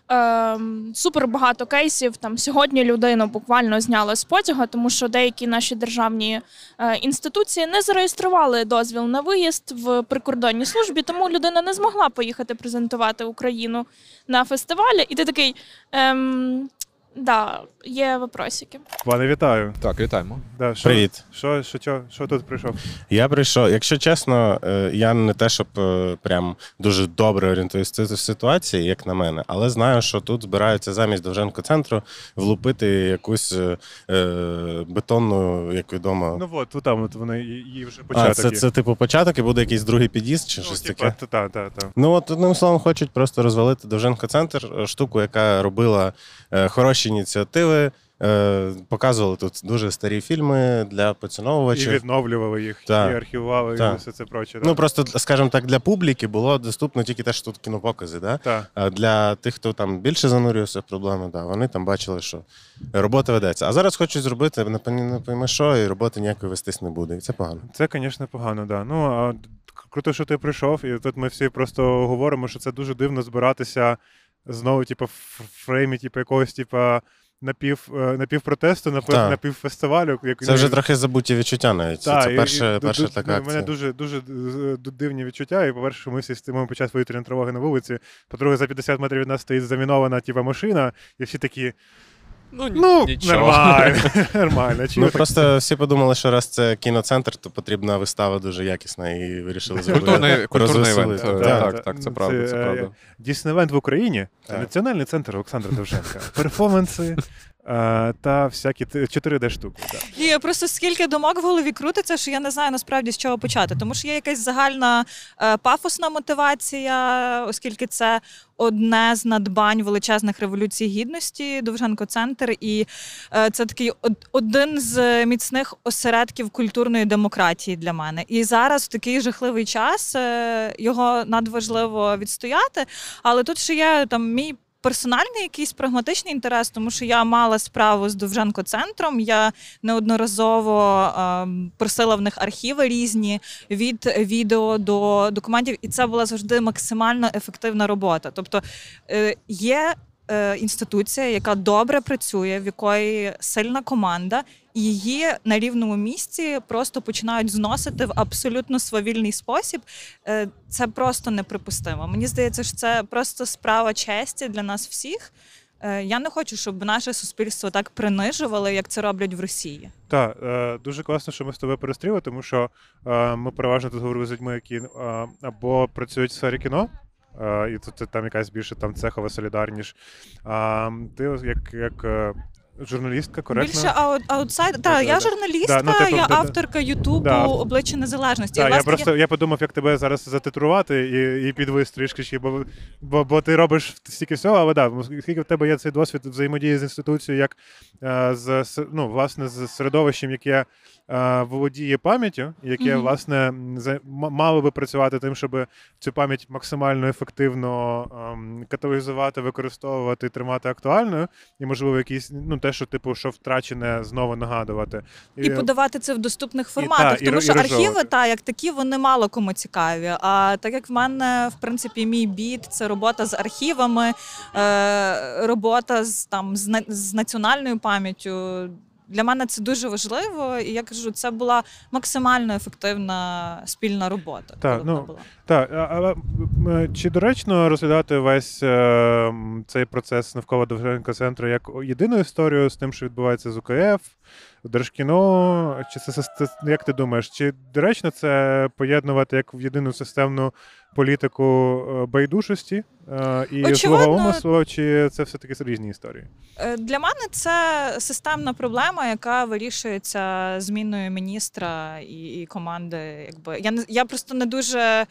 [SPEAKER 8] Ем, супер багато кейсів. Там сьогодні людину буквально зняли з потяга, тому що деякі наші державні е, інституції не зареєстрували дозвіл на виїзд в прикордонній службі, тому людина не змогла поїхати презентувати Україну на фестивалі. І ти такий. Ем, да, є вопросики.
[SPEAKER 3] Пане, вітаю.
[SPEAKER 4] Так, вітаємо.
[SPEAKER 3] Да, що,
[SPEAKER 9] Привіт.
[SPEAKER 3] Що, що, що, що тут прийшов?
[SPEAKER 9] Я прийшов. Якщо чесно, е, я не те, щоб е, прям дуже добре орієнтуюся в ситуації, як на мене, але знаю, що тут збираються замість Довженко центру влупити якусь е, е, бетонну, як відомо.
[SPEAKER 3] Ну от, тут там от вони її вже
[SPEAKER 9] а, це,
[SPEAKER 3] є.
[SPEAKER 9] це типу початок і буде якийсь другий під'їзд чи
[SPEAKER 3] ну,
[SPEAKER 9] щось
[SPEAKER 3] типа,
[SPEAKER 9] таке.
[SPEAKER 3] та, та, та, та.
[SPEAKER 9] Ну от одним словом, хочуть просто розвалити Довженко центр, штуку, яка робила е, хороші ініціативи. Е, показували тут дуже старі фільми для
[SPEAKER 3] І
[SPEAKER 9] поціновувачів.
[SPEAKER 3] відновлювали їх,
[SPEAKER 9] Так.
[SPEAKER 3] і архівували, і все це проче.
[SPEAKER 9] Ну просто, скажімо так, для публіки було доступно тільки те, що тут кінопокази. Да?
[SPEAKER 3] так.
[SPEAKER 9] А для тих, хто там більше занурювався в проблеми, да, вони там бачили, що робота ведеться. А зараз хочуть зробити, не пойми- не пойми що, і роботи ніякої вестись не буде. І це погано.
[SPEAKER 3] Це, звісно, погано, да. Ну а круто, що ти прийшов, і тут ми всі просто говоримо, що це дуже дивно збиратися знову, типу, в фреймі, типу, якогось, типу, напів, е, напівпротесту, напів,
[SPEAKER 9] Так.
[SPEAKER 3] напівфестивалю. Як,
[SPEAKER 9] Це вже трохи забуті відчуття навіть.
[SPEAKER 3] Та,
[SPEAKER 9] це
[SPEAKER 3] і-
[SPEAKER 9] перша,
[SPEAKER 3] і,
[SPEAKER 9] перша
[SPEAKER 3] ду-
[SPEAKER 9] така акція.
[SPEAKER 3] У мене дуже дуже дивні відчуття. І, по-перше, ми всі стоїмо під час повітряної тривоги на вулиці. По-друге, за 50 метрів від нас стоїть замінована типу, машина, і всі такі. Ну, нормально, нормально. Чи
[SPEAKER 9] Ну
[SPEAKER 3] так-
[SPEAKER 9] просто всі подумали, що раз це кіноцентр, то потрібна вистава дуже якісна і вирішили зробити.
[SPEAKER 4] Культурний, культурний івент.
[SPEAKER 3] Так,
[SPEAKER 4] Так,
[SPEAKER 3] так.
[SPEAKER 4] так, це
[SPEAKER 3] Ну,
[SPEAKER 4] правда,
[SPEAKER 3] це,
[SPEAKER 4] це
[SPEAKER 3] правда.
[SPEAKER 4] правда.
[SPEAKER 3] івент в Україні національний центр Олександра Довженка. Перформанси та всякі т- 4D штуки.
[SPEAKER 10] І просто скільки думок в голові крутиться, що я не знаю насправді з чого почати. Тому що є якась загальна е, пафосна мотивація, оскільки це одне з надбань величезних революцій гідності, Довженко центр, і е, це такий од- один з міцних осередків культурної демократії для мене. І зараз в такий жахливий час е, його надважливо відстояти. Але тут ще є там мій. Персональний якийсь прагматичний інтерес, тому що я мала справу з Довженко центром. Я неодноразово е, просила в них архіви різні від відео до документів, і це була завжди максимально ефективна робота. Тобто е, є інституція, яка добре працює, в якої сильна команда, і її на рівному місці просто починають зносити в абсолютно свавільний спосіб. Е, Це просто неприпустимо. Мені здається, що це просто справа честі для нас всіх. Е, Я не хочу, щоб наше суспільство так принижували, як це роблять в Росії.
[SPEAKER 3] Так, е, дуже класно, що ми з тобою перестріли, тому що е, ми переважно тут говорили з людьми, які е, або працюють в сфері кіно. Е, І тут там якась більше там цехова солідарність. А ти як, як е, журналістка, коректно?
[SPEAKER 10] Більше аут, аутсайд. Так, я журналістка,
[SPEAKER 3] Да, ну, типу,
[SPEAKER 10] я
[SPEAKER 3] да, да.
[SPEAKER 10] авторка Ютубу
[SPEAKER 3] Да.
[SPEAKER 10] обличчя незалежності. І,
[SPEAKER 3] Так, я
[SPEAKER 10] власне,
[SPEAKER 3] просто я подумав, як тебе зараз затитрувати і, і підвис трішки, бо, бо, бо ти робиш стільки всього, але да, оскільки в тебе є цей досвід взаємодії з інституцією, як е, з с- ну, власне з середовищем, яке е, володіє пам'яттю, яке
[SPEAKER 10] Мгм.
[SPEAKER 3] власне м, за- м- мало би працювати тим, щоб цю пам'ять максимально ефективно ем, каталізувати, використовувати, тримати актуальною, і можливо якісь ну те, що типу, що втрачене, знову нагадувати.
[SPEAKER 10] І подавати це в доступних форматах,
[SPEAKER 3] та,
[SPEAKER 10] тому
[SPEAKER 3] і,
[SPEAKER 10] що
[SPEAKER 3] і
[SPEAKER 10] архіви, та як такі, вони мало кому цікаві. А так як в мене, в принципі, мій біт це робота з архівами, е, робота з там з, з національною пам'яттю. Для мене це дуже важливо, і я кажу, це була максимально ефективна спільна робота.
[SPEAKER 3] Так, ну,
[SPEAKER 10] була.
[SPEAKER 3] Так, але чи доречно розглядати весь е, цей процес навколо Довженка центру як єдину історію з тим, що відбувається з УКФ, Держкіно? Чи це, як ти думаєш, чи доречно це поєднувати як в єдину системну політику е, байдужості е, і
[SPEAKER 10] Очевидно-
[SPEAKER 3] свого умислу, чи це все-таки різні історії?
[SPEAKER 10] Е, Для мене це системна проблема, яка вирішується зміною міністра і, і команди. Якби я я просто не дуже е,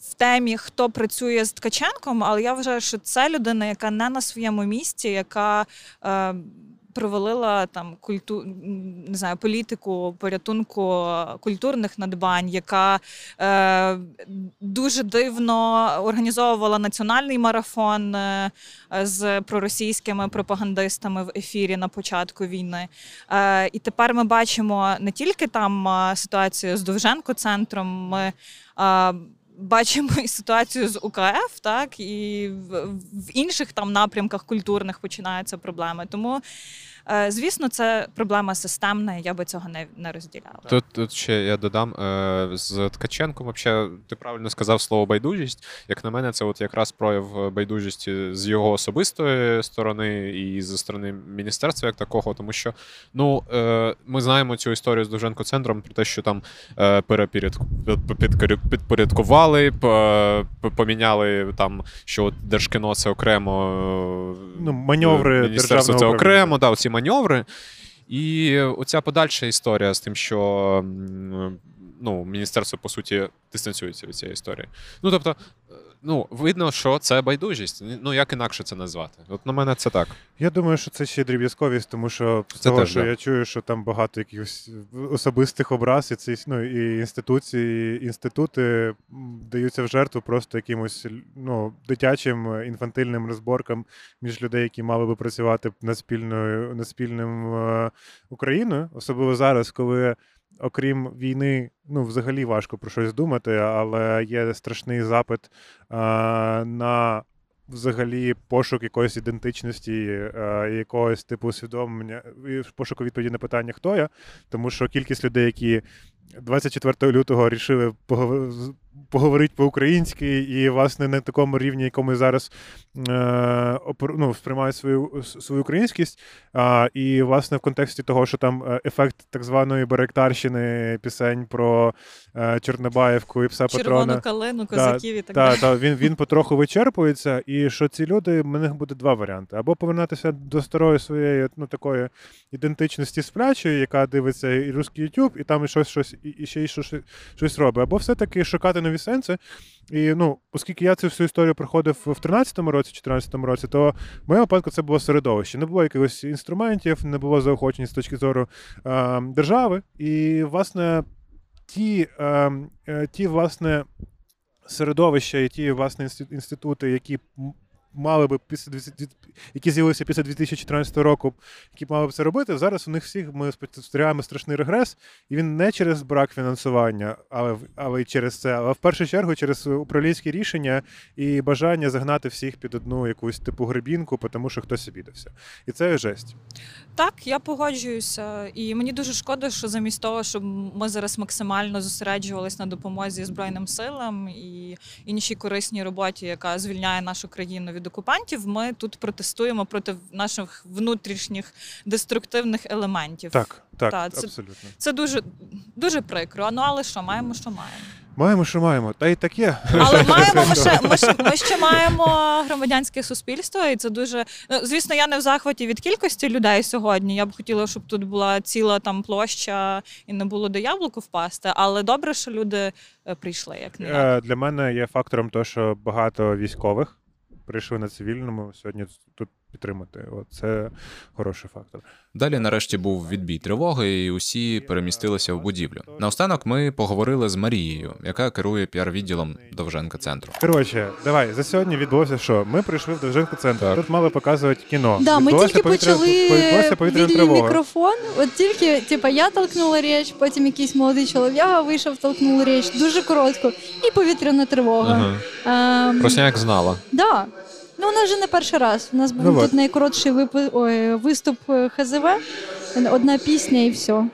[SPEAKER 10] в темі, хто працює з Ткаченком, але я вважаю, що це людина, яка не на своєму місці, яка. Е, Провалила там культу... не знаю, політику порятунку культурних надбань, яка е, дуже дивно організовувала національний марафон е, з проросійськими пропагандистами в ефірі на початку війни. Е, і тепер ми бачимо не тільки там е, ситуацію з Довженко центром. Ми е, бачимо і ситуацію з УКФ, так і в, інших там напрямках культурних починаються проблеми. Тому, звісно, це проблема системна. Я би цього не, не розділяла.
[SPEAKER 4] Тут, тут ще я додам е, з Ткаченком. Вообще, ти правильно сказав слово байдужість. Як на мене, це от якраз прояв байдужості з його особистої сторони і зі сторони міністерства, як такого, тому що ну е, ми знаємо цю історію з Довженко центром про те, що там е, підпорядкували, поміняли там, що от Держкіно це окремо. е,
[SPEAKER 3] Ну, маневри
[SPEAKER 4] міністерство
[SPEAKER 3] державного
[SPEAKER 4] це окремо, да, ці маневри. І оця подальша історія з тим, що ну, міністерство, по суті, дистанціюється від цієї історії. Ну, тобто, ну, видно, що це байдужість. Ну, як інакше це назвати? От на мене це так.
[SPEAKER 3] Я думаю, що це ще дріб'язковість, тому що з
[SPEAKER 4] Це
[SPEAKER 3] того,
[SPEAKER 4] теж,
[SPEAKER 3] що
[SPEAKER 4] да.
[SPEAKER 3] я чую, що там багато якихось особистих образ, і ці ну, і інституції, і інститути даються в жертву просто якимось ну, дитячим інфантильним розборкам між людей, які мали би працювати над спільною над спільним е, Україною, особливо зараз, коли. Окрім війни, ну взагалі важко про щось думати, але є страшний запит е, на взагалі пошук якоїсь ідентичності, якогось типу усвідомлення, пошуку відповіді на питання, хто я. Тому що кількість людей, які 24 лютого рішили поговорити по-українськи, і, власне, на такому рівні, якому зараз е, ну, сприймають свою, свою українськість. А, і, власне, в контексті того, що там е, ефект так званої баректарщини, пісень про е, Чорнобаївку і пса
[SPEAKER 10] Червону
[SPEAKER 3] Патрона.
[SPEAKER 10] калину,
[SPEAKER 3] Да,
[SPEAKER 10] козаків і так
[SPEAKER 3] та,
[SPEAKER 10] далі.
[SPEAKER 3] та, він, він потроху вичерпується, і що ці люди, в них буде два варіанти: або повернутися до старої своєї ну, такої ідентичності сплячої, яка дивиться і русський YouTube, і там і щось, щось і, і ще й щось, щось робить, або все-таки шукати нові сенси. І ну, оскільки я цю всю історію проходив в 13-му році, 14-му році, то в моєму випадку це було середовище. Не було якихось інструментів, не було заохочень з точки зору е, держави. І, власне, ті, е, е, ті, власне, середовища і ті власне інститути, які мали би після 20 які з'явилися після 2014 року, які мали б це робити. Зараз у них всіх ми спостерігаємо страшний регрес, і він не через брак фінансування, але але й через це, але в першу чергу через управлінські рішення і бажання загнати всіх під одну якусь типу гребінку, тому що хтось обідався. І це жесть.
[SPEAKER 10] Так, я погоджуюся, і мені дуже шкода, що замість того, щоб ми зараз максимально зосереджувалися на допомозі Збройним силам і іншій корисній роботі, яка звільняє нашу країну від окупантів, ми тут протестуємо проти наших внутрішніх деструктивних елементів.
[SPEAKER 3] Так, так,
[SPEAKER 10] Та, це-
[SPEAKER 3] абсолютно.
[SPEAKER 10] Це дуже дуже прикро. Ну але що маємо, що маємо.
[SPEAKER 3] Маємо, що маємо. Та й таке.
[SPEAKER 10] Але маємо ми ще ми, ще ми ще маємо громадянське суспільство, і це дуже ну, звісно. Я не в захваті від кількості людей сьогодні. Я б хотіла, щоб тут була ціла там площа і не було до яблуку впасти. Але добре, що люди е, прийшли, як не.
[SPEAKER 3] Е, Для мене є фактором те, що багато військових прийшли на цивільному сьогодні тут підтримати. От це хороший фактор.
[SPEAKER 2] Далі, нарешті, був відбій тривоги, і усі перемістилися в будівлю. Наостанок ми поговорили з Марією, яка керує піар-відділом Довженка центру.
[SPEAKER 3] Коротше, давай за сьогодні відбулося, що ми прийшли в Довженко центр. Тут мали показувати кіно.
[SPEAKER 11] Да, ми тільки
[SPEAKER 3] повітряна-
[SPEAKER 11] почали
[SPEAKER 3] повітряна
[SPEAKER 11] вільний мікрофон. От тільки, типа, я толкнула річ, потім якийсь молодий чолов'яга вийшов, толкнув річ дуже коротко, і повітряна тривога.
[SPEAKER 4] Ага.
[SPEAKER 11] Ем,
[SPEAKER 4] Просто як знала.
[SPEAKER 11] да. Ну, у нас вже не перший раз. У нас був
[SPEAKER 3] Давай.
[SPEAKER 11] тут найкоротший випу... Ой, виступ е, ХЗВ, одна пісня і все.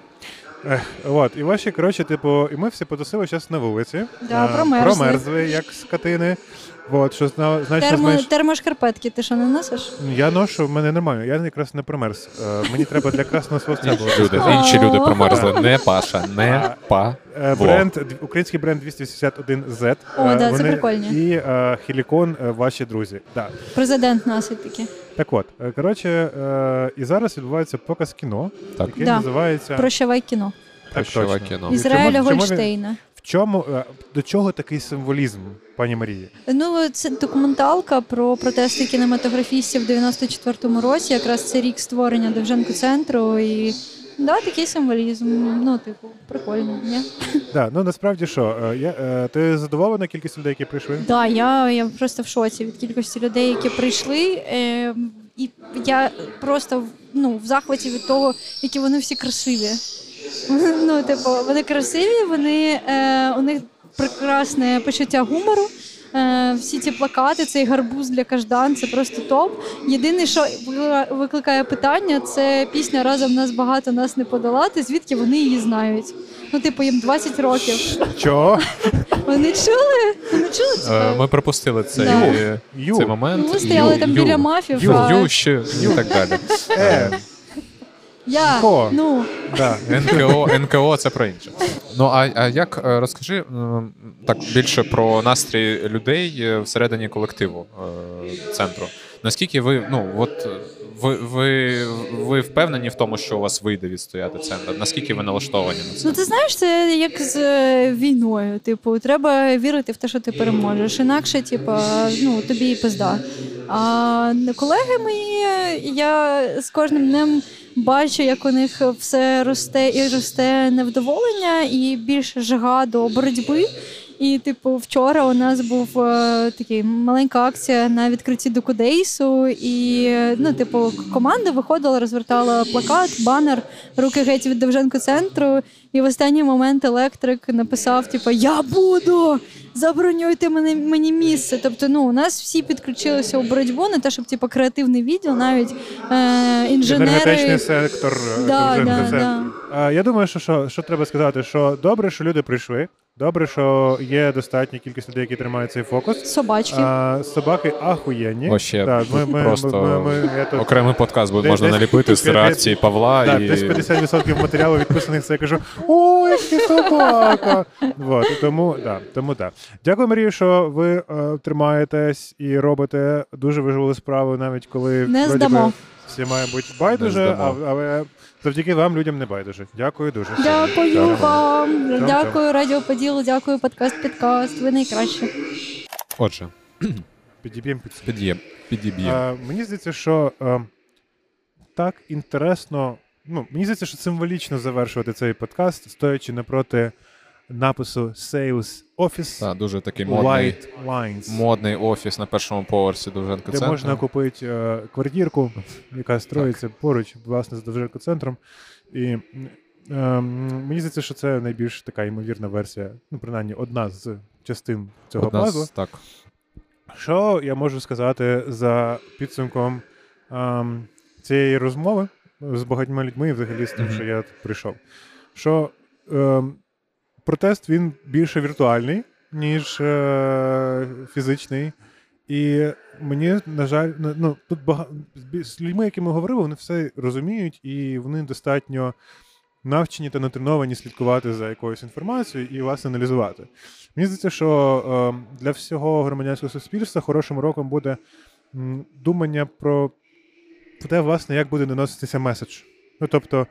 [SPEAKER 3] Ех, от, і ваші, коротше, типу, і ми всі потусили зараз на вулиці.
[SPEAKER 11] Да,
[SPEAKER 3] Е,
[SPEAKER 11] промерзли.
[SPEAKER 3] Промерзли, як скотини. От, що зна- значно
[SPEAKER 11] Термо...
[SPEAKER 3] зменш...
[SPEAKER 11] Термошкарпетки, ти що не носиш?
[SPEAKER 3] Я ношу, в мене нормально, я якраз не промерз. Е, мені треба для красного словця було.
[SPEAKER 4] Люди, інші люди промерзли. Не Паша, не па.
[SPEAKER 3] Е,
[SPEAKER 4] Во.
[SPEAKER 3] Бренд, український бренд 281Z.
[SPEAKER 11] О,
[SPEAKER 3] Е,
[SPEAKER 11] да, це прикольні.
[SPEAKER 3] І е, Хілікон, е, ваші друзі. Да.
[SPEAKER 11] Президент носить такі.
[SPEAKER 3] Так от, е, коротше, е, і зараз відбувається показ кіно,
[SPEAKER 4] Так.
[SPEAKER 3] який
[SPEAKER 11] Да.
[SPEAKER 3] називається
[SPEAKER 11] Прощавай кіно.
[SPEAKER 3] Так
[SPEAKER 4] Прощавай
[SPEAKER 3] точно.
[SPEAKER 4] кіно.
[SPEAKER 11] Ізраїля
[SPEAKER 3] чому- чому він-
[SPEAKER 11] Гольштейна.
[SPEAKER 3] Чому е, до чого такий символізм, пані Марії?
[SPEAKER 11] Ну, це документалка про протести кінематографістів в 94-му році. Якраз це рік створення Довженко центру. І да, такий символізм. Ну, типу, прикольно. Ні?
[SPEAKER 3] Да, ну насправді що, е, я, е, ти задоволена кількістю людей, які прийшли?
[SPEAKER 11] Да, я, я просто в шоці від кількості людей, які прийшли. Е, і я просто ну, в захваті від того, які вони всі красиві. Ну, типу, вони красиві, вони, е, у них прекрасне почуття гумору. Е, всі ці плакати, цей гарбуз для каждан, це просто топ. Єдине, що викликає- питання, це пісня Разом нас багато нас не подолати. Звідки вони її знають? Ну, типу, їм 20 років.
[SPEAKER 3] Що?
[SPEAKER 11] Вони чули? Вони чули це?
[SPEAKER 4] Ми пропустили цей,
[SPEAKER 11] Да.
[SPEAKER 4] е,
[SPEAKER 3] Ю.
[SPEAKER 4] цей момент.
[SPEAKER 11] Ну, ми стояли там біля мафів,
[SPEAKER 4] Ю,
[SPEAKER 11] а-
[SPEAKER 4] ю, ще, і так далі.
[SPEAKER 3] Е,
[SPEAKER 11] Я,
[SPEAKER 3] Ко?
[SPEAKER 11] ну,
[SPEAKER 3] да.
[SPEAKER 4] НКО, НКО це про інше. Ну а, а як е, розкажи так більше про настрій людей е, всередині колективу е, центру? Наскільки ви ну от ви, ви, ви впевнені в тому, що у вас вийде відстояти центр? Наскільки ви налаштовані на це?
[SPEAKER 11] ну ти знаєш, це як з війною. Типу, треба вірити в те, що ти переможеш. Інакше, типу, ну тобі і пизда. А колеги мої, я з кожним днем бачу, як у них все росте і росте невдоволення, і більше жага до боротьби. І, типу, вчора у нас був е, такий маленька акція на відкритті Докудейсу, і ну, типу, команда виходила, розвертала плакат, банер, руки геть від Довженко центру. І в останній момент електрик написав: типу, Я буду! Забронюйте мені, мені місце. Тобто, ну у нас всі підключилися у боротьбу, не те, щоб типу, креативний відділ, навіть е, інженери.
[SPEAKER 3] Енергетичний сектор. е,
[SPEAKER 11] Да, да, да.
[SPEAKER 3] Я думаю, що, що, що треба сказати, що добре, що люди прийшли. Добре, що є достатня кількість людей, які тримають цей фокус.
[SPEAKER 11] Собачки.
[SPEAKER 3] А, собаки ахуєнні.
[SPEAKER 4] Вообще,
[SPEAKER 3] Так, ми, ми,
[SPEAKER 4] просто
[SPEAKER 3] ми, ми, ми, тут-
[SPEAKER 4] Окремий подкаст буде
[SPEAKER 3] Десь-
[SPEAKER 4] можна
[SPEAKER 3] десь-
[SPEAKER 4] наліпити з
[SPEAKER 3] десь-
[SPEAKER 4] реакції Павла
[SPEAKER 3] Так,
[SPEAKER 4] і
[SPEAKER 3] десь 50% матеріалу відписаних це я кажу: Ой, який собака! Вот, тому, да, тому так. Дякую, Марію, що ви е, тримаєтесь і робите дуже важливу справу, навіть коли
[SPEAKER 11] Не здамо.
[SPEAKER 3] би, всі має бути байдуже, а- але завдяки вам людям не байдуже. Дякую дуже.
[SPEAKER 11] Дякую вам. Дякую Радіо Поділу, дякую подкаст Підкаст. Ви найкраще.
[SPEAKER 4] Отже,
[SPEAKER 3] Підіб'ємо під
[SPEAKER 4] під'є, підіб'є.
[SPEAKER 3] Е, мені здається, що е, так інтересно. Ну, мені здається, що символічно завершувати цей подкаст, стоячи напроти напису Sales Office
[SPEAKER 4] Так, дуже такий модний,
[SPEAKER 3] White Lines,
[SPEAKER 4] модний офіс на першому поверсі Довженко
[SPEAKER 3] де
[SPEAKER 4] центру.
[SPEAKER 3] можна купити е, квартирку, яка строїться поруч, власне, з Довженко центром. І е, мені здається, що це найбільш така ймовірна версія, ну, принаймні, одна з частин цього
[SPEAKER 4] Одна
[SPEAKER 3] пазлу.
[SPEAKER 4] з, так.
[SPEAKER 3] Що я можу сказати за підсумком ем, цієї розмови з багатьма людьми, і взагалі з тим,
[SPEAKER 4] Мгм.
[SPEAKER 3] що я тут прийшов? Що ем, протест він більше віртуальний, ніж е, фізичний. І мені, на жаль, ну, тут бага... з людьми, які ми говорили, вони все розуміють, і вони достатньо навчені та натреновані слідкувати за якоюсь інформацією і власне аналізувати. Мені здається, що е, для всього громадянського суспільства хорошим роком буде м, думання про те, власне, як буде доноситися меседж. Ну, тобто,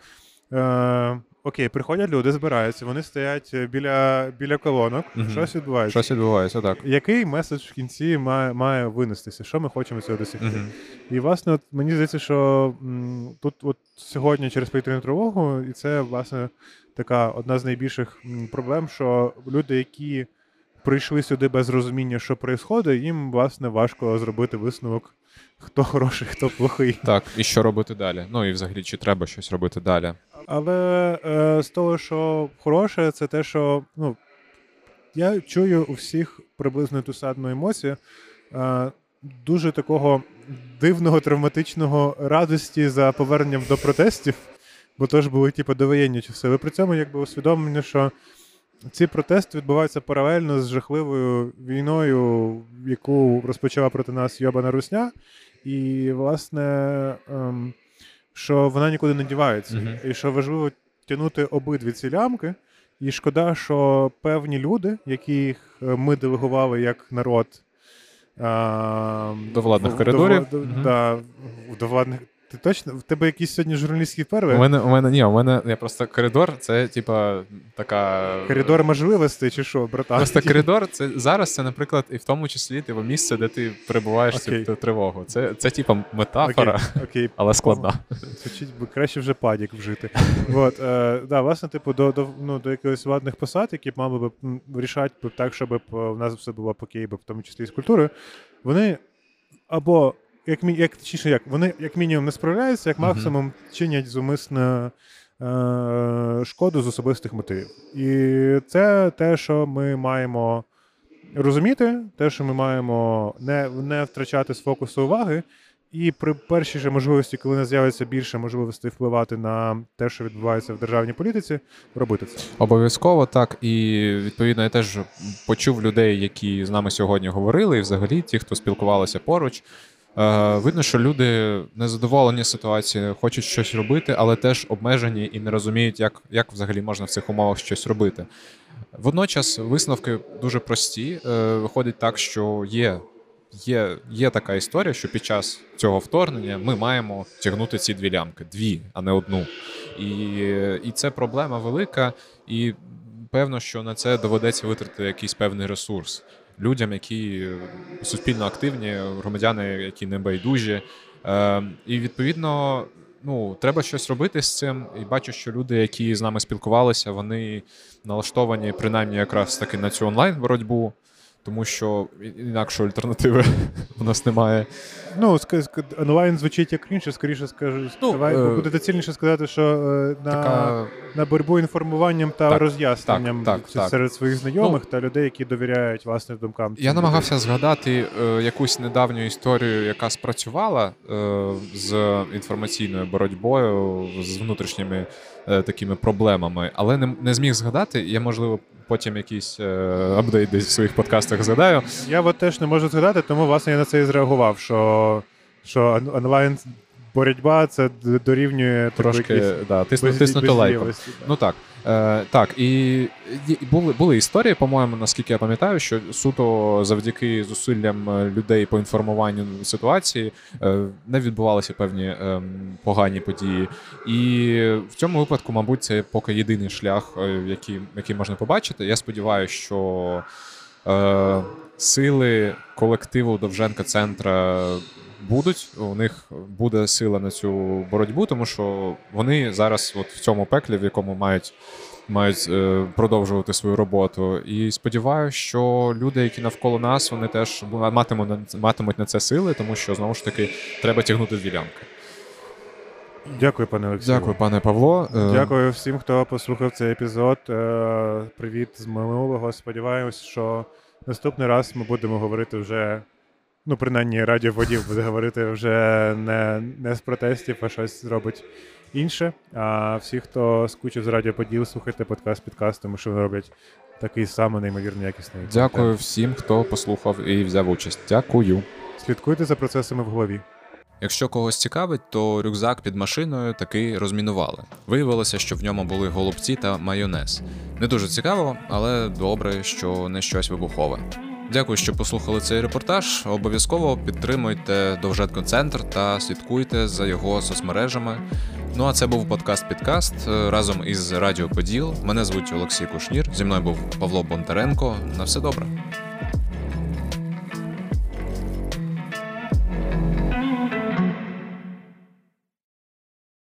[SPEAKER 3] е, окей, приходять люди, збираються, вони стоять біля, біля колонок,
[SPEAKER 4] Мгм.
[SPEAKER 3] щось відбувається.
[SPEAKER 4] Щось відбувається, так.
[SPEAKER 3] Який меседж в кінці має, має винестися? Що ми хочемо цього досягти?
[SPEAKER 4] Мгм.
[SPEAKER 3] І, власне, от, мені здається, що м, тут от сьогодні через повітряну тривогу, і це, власне, така одна з найбільших проблем, що люди, які прийшли сюди без розуміння, що відбувається, їм, власне, важко зробити висновок, хто хороший, хто плохий.
[SPEAKER 4] Так, і що робити далі? Ну і взагалі, чи треба щось робити далі?
[SPEAKER 3] Але е, з того, що хороше, це те, що ну, я чую у всіх приблизно ту саму емоцію. Е, дуже такого дивного, травматичного радості за поверненням до протестів, бо то ж були типу, довоєнні часи. Але при цьому якби усвідомлення, що ці протести відбуваються паралельно з жахливою війною, яку розпочала проти нас Йобана Русня. І, власне, ем, що вона нікуди не дівається.
[SPEAKER 4] Мгм.
[SPEAKER 3] І що важливо тягнути обидві ці лямки. І шкода, що певні люди, яких е, ми делегували як народ а,
[SPEAKER 4] До владних коридорів?
[SPEAKER 3] До,
[SPEAKER 4] Мгм.
[SPEAKER 3] да, до владних. Ти точно? В тебе якісь сьогодні журналістські перви?
[SPEAKER 4] У мене, у мене ні, у мене я просто коридор, це типа така.
[SPEAKER 3] Коридор можливостей чи що, братан?
[SPEAKER 4] Просто коридор, це зараз це, наприклад, і в тому числі типу, місце, де ти перебуваєш
[SPEAKER 3] Окей.
[SPEAKER 4] цю тривогу. Це, це типа метафора,
[SPEAKER 3] Окей, окей.
[SPEAKER 4] але складна.
[SPEAKER 3] Звучить би краще вже падік вжити. От, е, да, власне, типу, до, до, ну, до якихось владних посад, які б мали б рішати так, щоб е, в нас все було окей, б, в тому числі і з культурою, вони або як, як, точніше, як, вони як мінімум не справляються, як максимум чинять зумисне е, шкоду з особистих мотивів. І це те, що ми маємо розуміти, те, що ми маємо не, не втрачати з фокусу уваги. І при першій же можливості, коли нас з'явиться більше можливостей впливати на те, що відбувається в державній політиці, робити це.
[SPEAKER 4] Обов'язково так. І відповідно я теж почув людей, які з нами сьогодні говорили, і взагалі ті, хто спілкувалися поруч. Е, видно, що люди незадоволені ситуацією, хочуть щось робити, але теж обмежені і не розуміють, як, як взагалі можна в цих умовах щось робити. Водночас висновки дуже прості. Е, виходить так, що є, є, є така історія, що під час цього вторгнення ми маємо тягнути ці дві лямки, дві, а не одну. І, і це проблема велика, і певно, що на це доведеться витратити якийсь певний ресурс людям, які суспільно активні, громадяни, які не байдужі. Е, і відповідно. Ну, треба щось робити з цим. І бачу, що люди, які з нами спілкувалися, вони налаштовані принаймні якраз таки на цю онлайн боротьбу, тому що інакшої альтернативи у нас немає.
[SPEAKER 3] Ну, онлайн звучить як інше, скоріше скажу.
[SPEAKER 4] Ну,
[SPEAKER 3] давай
[SPEAKER 4] е,
[SPEAKER 3] буде доцільніше сказати, що е, на,
[SPEAKER 4] Така
[SPEAKER 3] на боротьбу інформуванням та
[SPEAKER 4] Так,
[SPEAKER 3] роз'ясненням
[SPEAKER 4] так, так, так.
[SPEAKER 3] серед своїх знайомих та людей, які довіряють власним думкам.
[SPEAKER 4] Я намагався згадати е, якусь недавню історію, яка спрацювала е, з інформаційною боротьбою, з внутрішніми е, такими проблемами, але не, не зміг згадати. Я, можливо, потім якийсь е, апдейт десь в своїх подкастах згадаю.
[SPEAKER 3] Я от теж не можу згадати, тому власне я на це і зреагував, що, що онлайн боротьба це дорівнює
[SPEAKER 4] Трошки да, тисну,
[SPEAKER 3] без-
[SPEAKER 4] тиснути лайком.
[SPEAKER 3] да.
[SPEAKER 4] Ну так. Е, так, і, і були, були історії, по-моєму, наскільки я пам'ятаю, що суто завдяки зусиллям е, людей по інформуванню ситуації е, не відбувалися певні ем, погані події. І в цьому випадку, мабуть, це поки єдиний шлях, е, який, який можна побачити. Я сподіваюся, що е, сили колективу Довженка центра будуть. У них буде сила на цю боротьбу, тому що вони зараз, от в цьому пеклі, в якому мають. Мають е, продовжувати свою роботу, і сподіваюся, що люди, які навколо нас, вони теж матимуть матимуть на це сили, тому що знову ж таки треба тягнути дві лямки.
[SPEAKER 3] Дякую, пане Олексію.
[SPEAKER 4] Дякую, пане Павло. Е,
[SPEAKER 3] Дякую всім, хто послухав цей епізод. Е, Привіт з минулого. Сподіваємось, що наступний раз ми будемо говорити вже. Ну, принаймні, радіо водів буде говорити вже не, не з протестів, а щось зробить інше. А всі, хто скучив з радіо Поділ, слухайте подкаст підкаст, тому що вони роблять такий самий неймовірно якісний.
[SPEAKER 4] Дякую
[SPEAKER 3] контент.
[SPEAKER 4] всім, хто послухав і взяв участь. Дякую.
[SPEAKER 3] Слідкуйте за процесами в голові.
[SPEAKER 2] Якщо когось цікавить, то рюкзак під машиною таки розмінували. Виявилося, що в ньому були голубці та майонез. Не дуже цікаво, але добре, що не щось вибухове. Дякую, що послухали цей репортаж. Обов'язково підтримуйте довжетко Центр та слідкуйте за його соцмережами. Ну а це був подкаст Підкаст е, разом із Радіо Поділ. Мене звуть Олексій Кушнір. Зі мною був Павло Бондаренко. На все добре.